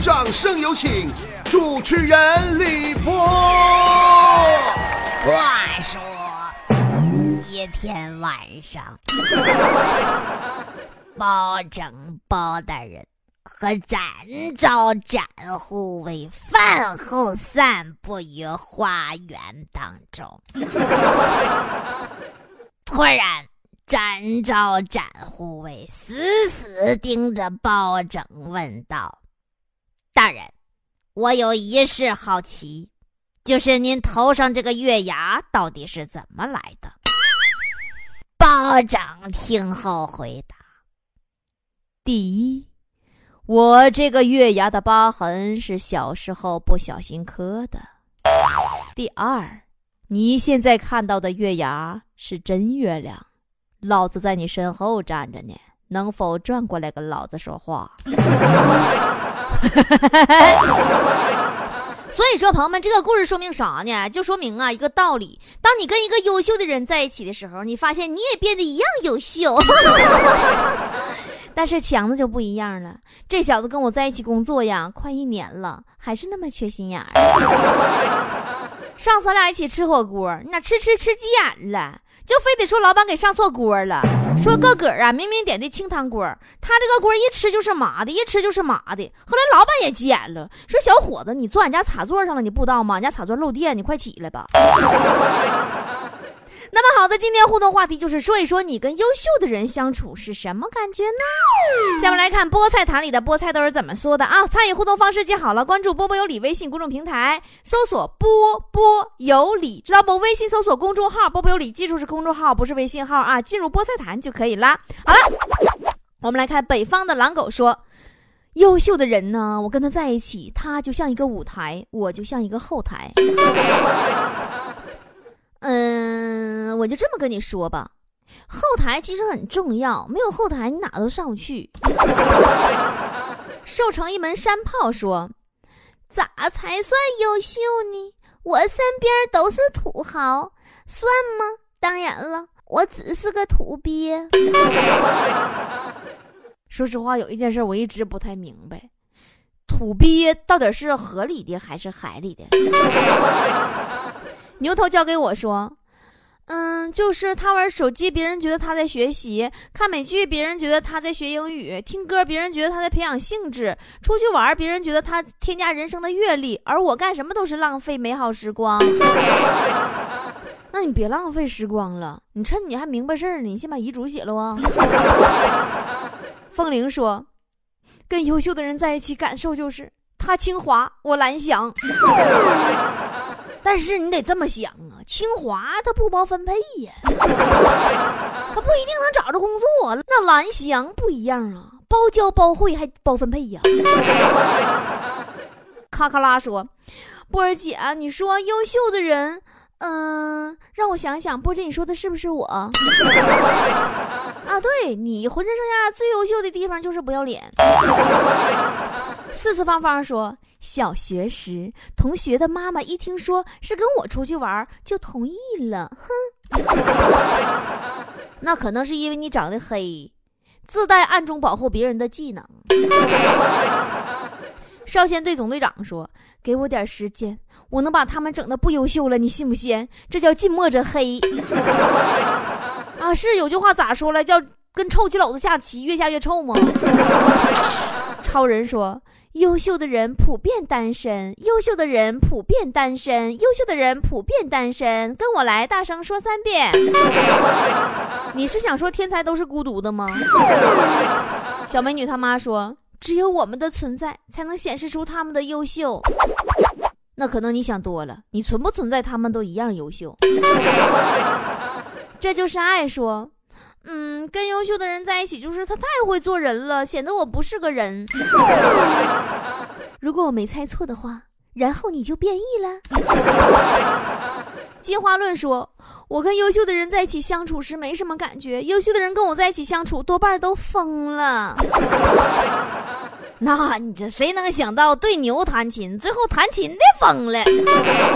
掌声有请主持人李波。话说一天晚上，包拯包大人和展昭展护卫饭后散步于花园当中，突然。展昭展护卫死死盯着包拯，问道：“大人，我有一事好奇，就是您头上这个月牙到底是怎么来的？”包拯听后回答：“第一，我这个月牙的疤痕是小时候不小心磕的；第二，你现在看到的月牙是真月亮。”老子在你身后站着呢，能否转过来跟老子说话？所以说，朋友们，这个故事说明啥呢？就说明啊一个道理：当你跟一个优秀的人在一起的时候，你发现你也变得一样优秀。但是强子就不一样了，这小子跟我在一起工作呀，快一年了，还是那么缺心眼儿。上次咱俩一起吃火锅，你咋吃吃吃急眼了？就非得说老板给上错锅了，说个个啊明明点的清汤锅，他这个锅一吃就是麻的，一吃就是麻的。后来老板也急眼了，说小伙子，你坐俺家茶座上了，你不知道吗？俺家茶座漏电，你快起来吧。那么好的，今天互动话题就是说一说你跟优秀的人相处是什么感觉呢？下面来看菠菜坛里的菠菜都是怎么说的啊？参与互动方式记好了，关注波波有理微信公众平台，搜索波波有理，知道不？微信搜索公众号波波有理，记住是公众号，不是微信号啊。进入菠菜坛就可以了。好了，我们来看北方的狼狗说，优秀的人呢，我跟他在一起，他就像一个舞台，我就像一个后台。嗯，我就这么跟你说吧，后台其实很重要，没有后台你哪都上不去。瘦成一门山炮说：“咋才算优秀呢？我身边都是土豪，算吗？当然了，我只是个土鳖。说实话，有一件事我一直不太明白，土鳖到底是河里的还是海里的？”牛头交给我说：“嗯，就是他玩手机，别人觉得他在学习；看美剧，别人觉得他在学英语；听歌，别人觉得他在培养兴致；出去玩，别人觉得他添加人生的阅历。而我干什么都是浪费美好时光。那你别浪费时光了，你趁你还明白事儿呢，你先把遗嘱写了啊。”凤玲说：“跟优秀的人在一起，感受就是他清华，我蓝翔。” 但是你得这么想啊，清华它不包分配呀，它不一定能找着工作。那蓝翔不一样啊，包教包会还包分配呀。卡卡拉说：“波儿姐，你说优秀的人，嗯，让我想想，波姐，你说的是不是我？啊，对你浑身上下最优秀的地方就是不要脸。”四四方方说。小学时，同学的妈妈一听说是跟我出去玩，就同意了。哼，那可能是因为你长得黑，自带暗中保护别人的技能。少先队总队长说：“给我点时间，我能把他们整的不优秀了，你信不信？这叫近墨者黑。”啊，是有句话咋说来？叫跟臭棋篓子下棋，越下越臭吗？超人说。优秀的人普遍单身，优秀的人普遍单身，优秀的人普遍单身。跟我来，大声说三遍。你是想说天才都是孤独的吗？小美女他妈说，只有我们的存在才能显示出他们的优秀。那可能你想多了，你存不存在，他们都一样优秀。这就是爱说。嗯，跟优秀的人在一起，就是他太会做人了，显得我不是个人。如果我没猜错的话，然后你就变异了。进化论说，我跟优秀的人在一起相处时没什么感觉，优秀的人跟我在一起相处多半都疯了。那你这谁能想到对牛弹琴，最后弹琴的疯了？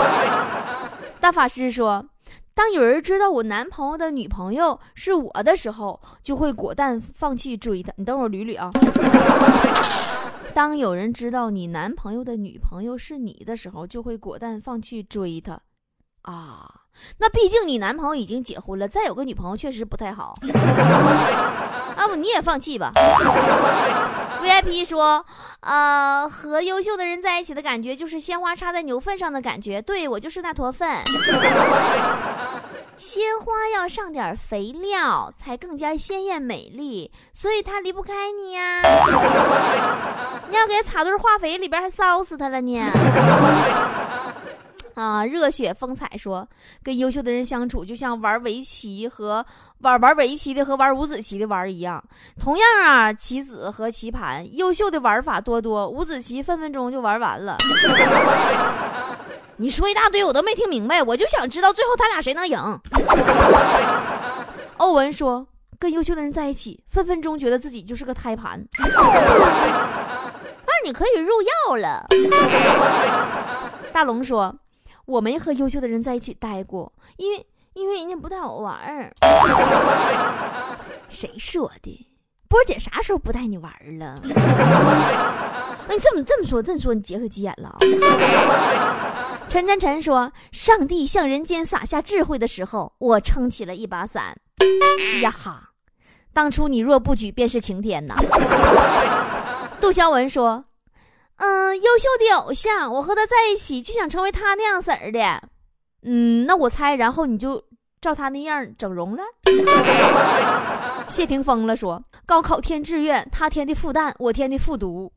大法师说。当有人知道我男朋友的女朋友是我的时候，就会果断放弃追他。你等会儿捋捋啊。当有人知道你男朋友的女朋友是你的时候，就会果断放弃追她。啊，那毕竟你男朋友已经结婚了，再有个女朋友确实不太好。要不你也放弃吧。VIP 说，呃，和优秀的人在一起的感觉就是鲜花插在牛粪上的感觉。对我就是那坨粪。鲜花要上点肥料才更加鲜艳美丽，所以它离不开你呀。你要给它插堆化肥，里边还烧死它了呢。啊，热血风采说，跟优秀的人相处就像玩围棋和玩玩围棋的和玩五子棋的玩一样。同样啊，棋子和棋盘，优秀的玩法多多，五子棋分分钟就玩完了。你说一大堆，我都没听明白，我就想知道最后他俩谁能赢。欧文说，跟优秀的人在一起，分分钟觉得自己就是个胎盘。那你可以入药了。大龙说。我没和优秀的人在一起待过，因为因为人家不带我玩儿。谁说的？波姐啥时候不带你玩了？你这么这么说，这么说你结合急眼了。陈晨晨说：“上帝向人间洒下智慧的时候，我撑起了一把伞。”呀哈！当初你若不举，便是晴天呐。杜肖文说。嗯，优秀的偶像，我和他在一起就想成为他那样式儿的。嗯，那我猜，然后你就照他那样整容了。谢霆锋了说，高考填志愿，他填的复旦，我填的复读。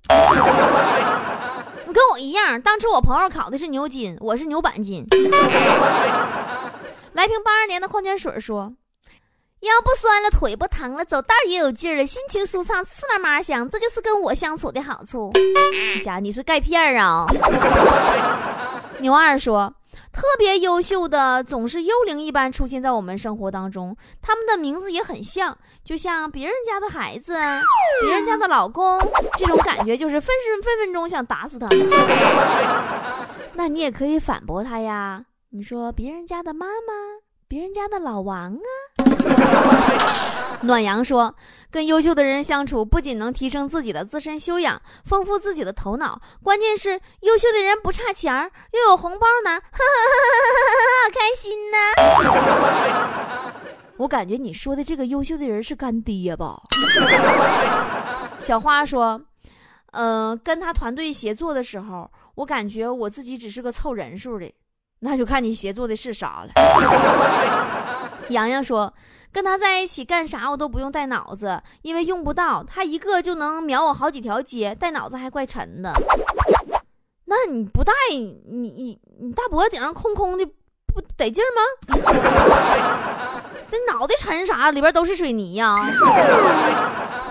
你跟我一样，当初我朋友考的是牛津，我是牛板筋。来瓶八二年的矿泉水说。腰不酸了，腿不疼了，走道也有劲儿了，心情舒畅，刺嘛嘛香，这就是跟我相处的好处。家你是钙片儿啊？牛二说，特别优秀的总是幽灵一般出现在我们生活当中，他们的名字也很像，就像别人家的孩子，别人家的老公，这种感觉就是分分分分钟想打死他们。那你也可以反驳他呀，你说别人家的妈妈。别人家的老王啊，暖阳说，跟优秀的人相处，不仅能提升自己的自身修养，丰富自己的头脑，关键是优秀的人不差钱儿，又有红包拿，好开心呢。我感觉你说的这个优秀的人是干爹吧？小花说，嗯，跟他团队协作的时候，我感觉我自己只是个凑人数的。那就看你协作的是啥了。洋洋说：“跟他在一起干啥我都不用带脑子，因为用不到他一个就能秒我好几条街，带脑子还怪沉的。那你不带你你你大脖子顶上空空的不得劲吗？这脑袋沉啥？里边都是水泥呀？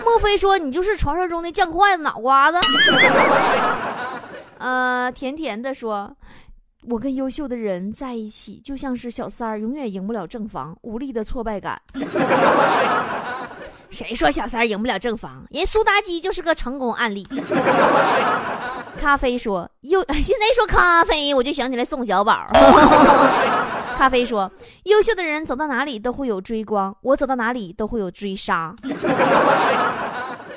莫非说你就是传说中的酱筷子脑瓜子？” 呃，甜甜的说。我跟优秀的人在一起，就像是小三儿永远赢不了正房，无力的挫败感。谁说小三儿赢不了正房？人苏妲己就是个成功案例。咖啡说优，现在说咖啡，我就想起来宋小宝。咖啡说，优秀的人走到哪里都会有追光，我走到哪里都会有追杀。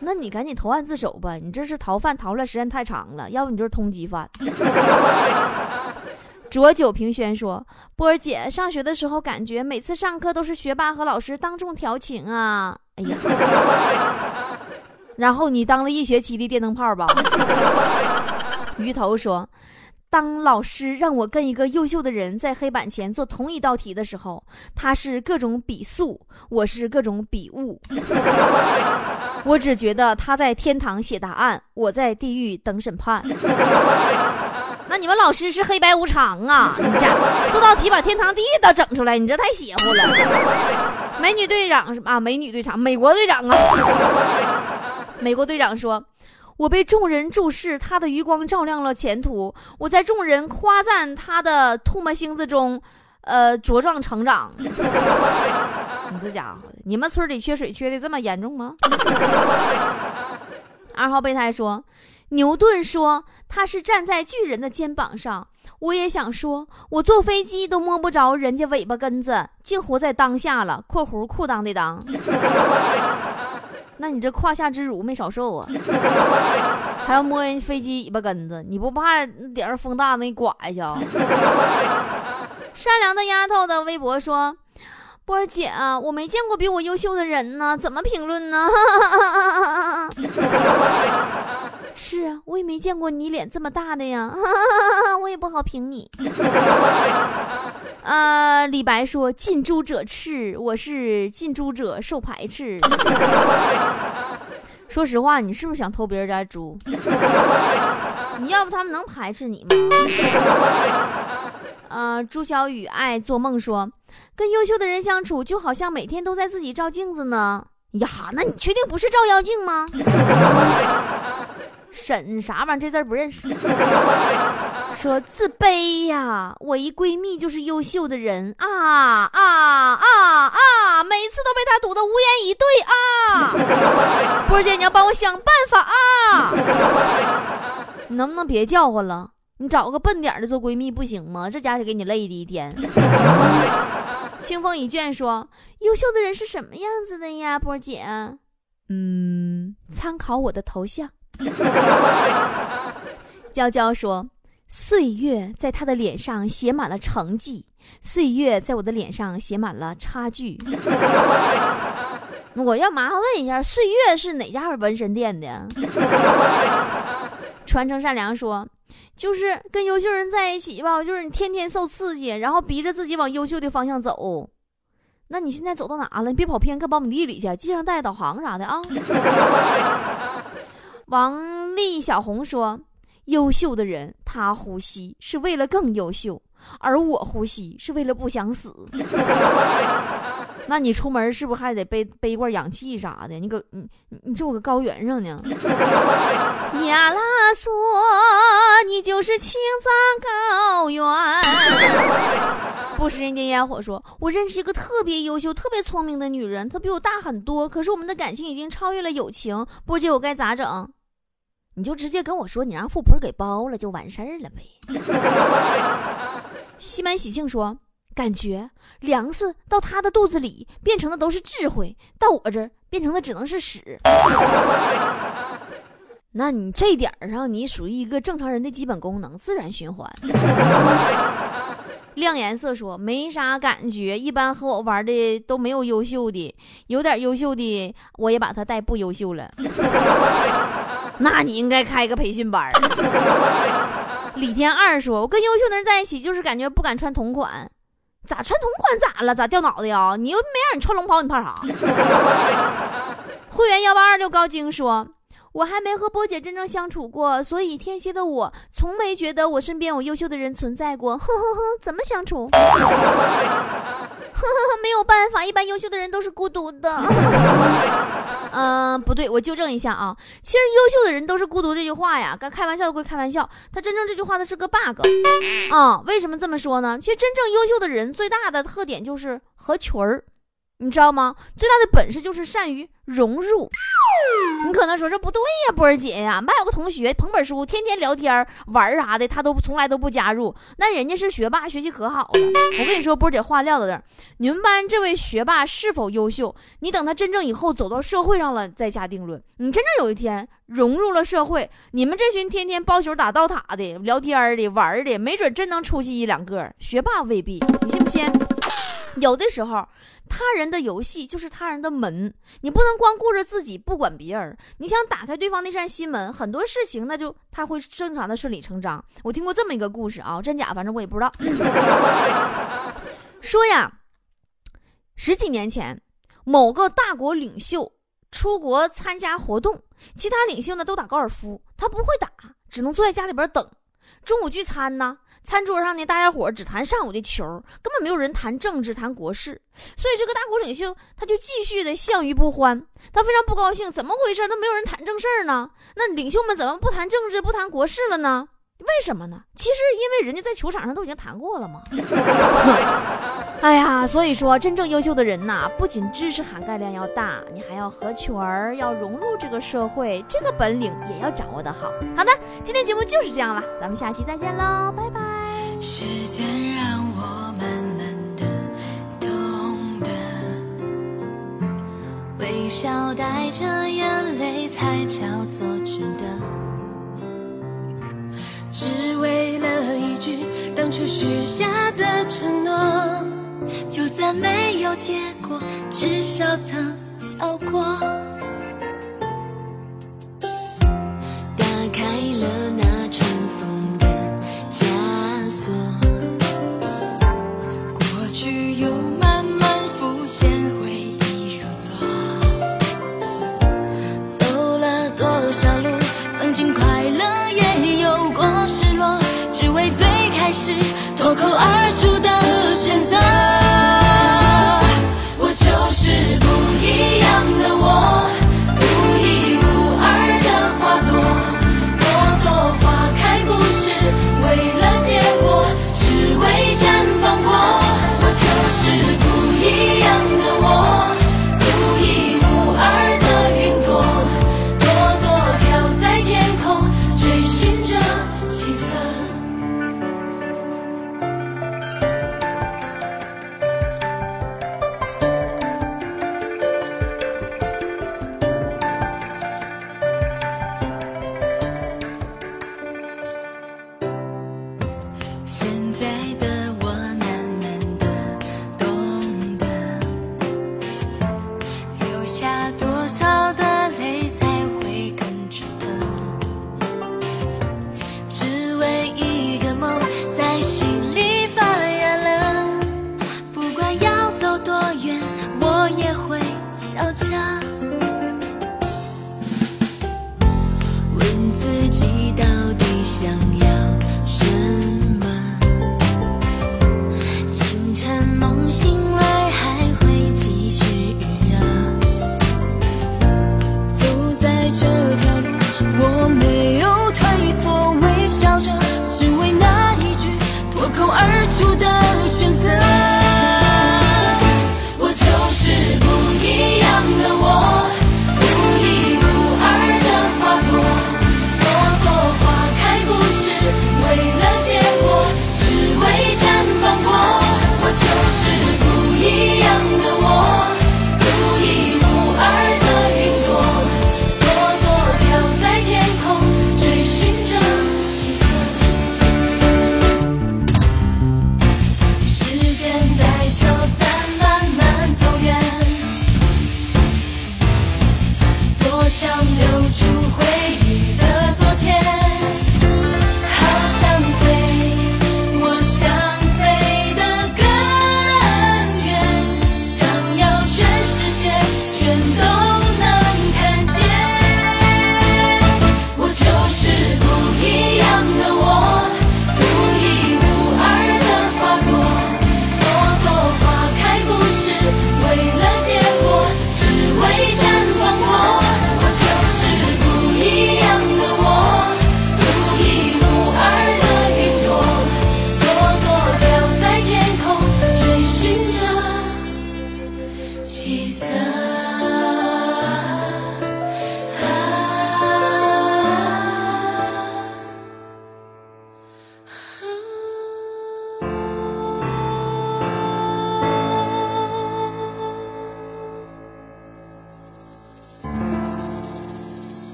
那你赶紧投案自首吧，你这是逃犯逃了时间太长了，要不你就是通缉犯。浊酒平轩说：“波儿姐，上学的时候感觉每次上课都是学霸和老师当众调情啊！哎呀，然后你当了一学期的电灯泡吧？” 鱼头说：“当老师让我跟一个优秀的人在黑板前做同一道题的时候，他是各种比速，我是各种比物。我只觉得他在天堂写答案，我在地狱等审判。”那你们老师是黑白无常啊？你这做道题把天堂地狱都整出来，你这太邪乎了。美女队长是啊，美女队长，美国队长啊。美国队长说：“我被众人注视，他的余光照亮了前途。我在众人夸赞他的唾沫星子中，呃，茁壮成长。”你这家伙，你们村里缺水缺的这么严重吗？二号备胎说。牛顿说：“他是站在巨人的肩膀上。”我也想说，我坐飞机都摸不着人家尾巴根子，竟活在当下了。（括弧裤裆的裆） 那你这胯下之辱没少受啊！还要摸人飞机尾巴根子，你不怕顶上风大，那刮一下？善良的丫头的微博说：“波儿姐啊，我没见过比我优秀的人呢，怎么评论呢？” 是啊，我也没见过你脸这么大的呀，我也不好评你。呃，李白说：“近朱者赤，我是近朱者受排斥。”说实话，你是不是想偷别人家猪？你要不他们能排斥你吗？呃，朱小雨爱做梦说，跟优秀的人相处，就好像每天都在自己照镜子呢。呀，那你确定不是照妖镜吗？沈啥玩意儿？这字不认识。说自卑呀，我一闺蜜就是优秀的人啊啊啊啊！每次都被她堵得无言以对啊！波姐，你要帮我想办法啊！你能不能别叫唤了？你找个笨点的做闺蜜不行吗？这家伙给你累的一天。清风一卷说，优秀的人是什么样子的呀，波姐？嗯，参考我的头像。娇娇说：“岁月在他的脸上写满了成绩，岁月在我的脸上写满了差距。”我要麻烦问一下，岁月是哪家纹身店的？传承善良说：“就是跟优秀人在一起吧，就是你天天受刺激，然后逼着自己往优秀的方向走。那你现在走到哪了？你别跑偏，搁苞米地里去，系上带导航啥的啊。”王丽小红说：“优秀的人，他呼吸是为了更优秀，而我呼吸是为了不想死。那你出门是不是还得背背罐氧气啥的？你搁你你住个高原上呢？呀拉索，你就是青藏高原。不食人间烟火说，我认识一个特别优秀、特别聪明的女人，她比我大很多，可是我们的感情已经超越了友情。波姐，我该咋整？你就直接跟我说，你让富婆给包了就完事儿了呗。西门喜庆说，感觉粮食到他的肚子里变成的都是智慧，到我这儿变成的只能是屎。那你这点儿上，你属于一个正常人的基本功能，自然循环。亮颜色说没啥感觉，一般和我玩的都没有优秀的，有点优秀的我也把他带不优秀了。那你应该开个培训班。李天二说：“我跟优秀的人在一起，就是感觉不敢穿同款。咋穿同款咋了？咋掉脑袋呀？你又没让你穿龙袍，你怕啥？” 会员幺八二六高精说：“我还没和波姐真正相处过，所以天蝎的我从没觉得我身边有优秀的人存在过。呵呵呵，怎么相处？呵呵呵，没有办法，一般优秀的人都是孤独的。”嗯，不对，我纠正一下啊。其实优秀的人都是孤独这句话呀，该开玩笑归开玩笑，他真正这句话它是个 bug。啊，为什么这么说呢？其实真正优秀的人最大的特点就是合群儿，你知道吗？最大的本事就是善于融入。你可能说这不对呀，波儿姐呀，妈有个同学捧本书，天天聊天玩啥的，他都从来都不加入。那人家是学霸，学习可好了。我跟你说，波儿姐话撂在这儿，你们班这位学霸是否优秀？你等他真正以后走到社会上了再下定论。你真正有一天融入了社会，你们这群天天包球打刀塔的、聊天的、玩的，没准真能出息一两个。学霸未必，你信不信？有的时候，他人的游戏就是他人的门，你不能光顾着自己不管别人。你想打开对方那扇心门，很多事情那就他会正常的顺理成章。我听过这么一个故事啊，真假反正我也不知道。说呀，十几年前，某个大国领袖出国参加活动，其他领袖呢都打高尔夫，他不会打，只能坐在家里边等。中午聚餐呢。餐桌上呢，大家伙只谈上午的球，根本没有人谈政治、谈国事。所以这个大国领袖他就继续的相于不欢，他非常不高兴，怎么回事？都没有人谈正事儿呢？那领袖们怎么不谈政治、不谈国事了呢？为什么呢？其实因为人家在球场上都已经谈过了嘛。哎呀，所以说真正优秀的人呐、不仅知识涵盖量要大，你还要合群儿，要融入这个社会，这个本领也要掌握的好。好的，今天节目就是这样了，咱们下期再见喽，拜拜。时间让我慢慢的懂得，微笑带着眼泪才叫做值得。只为了一句当初许下的。没有结果至少曾笑过。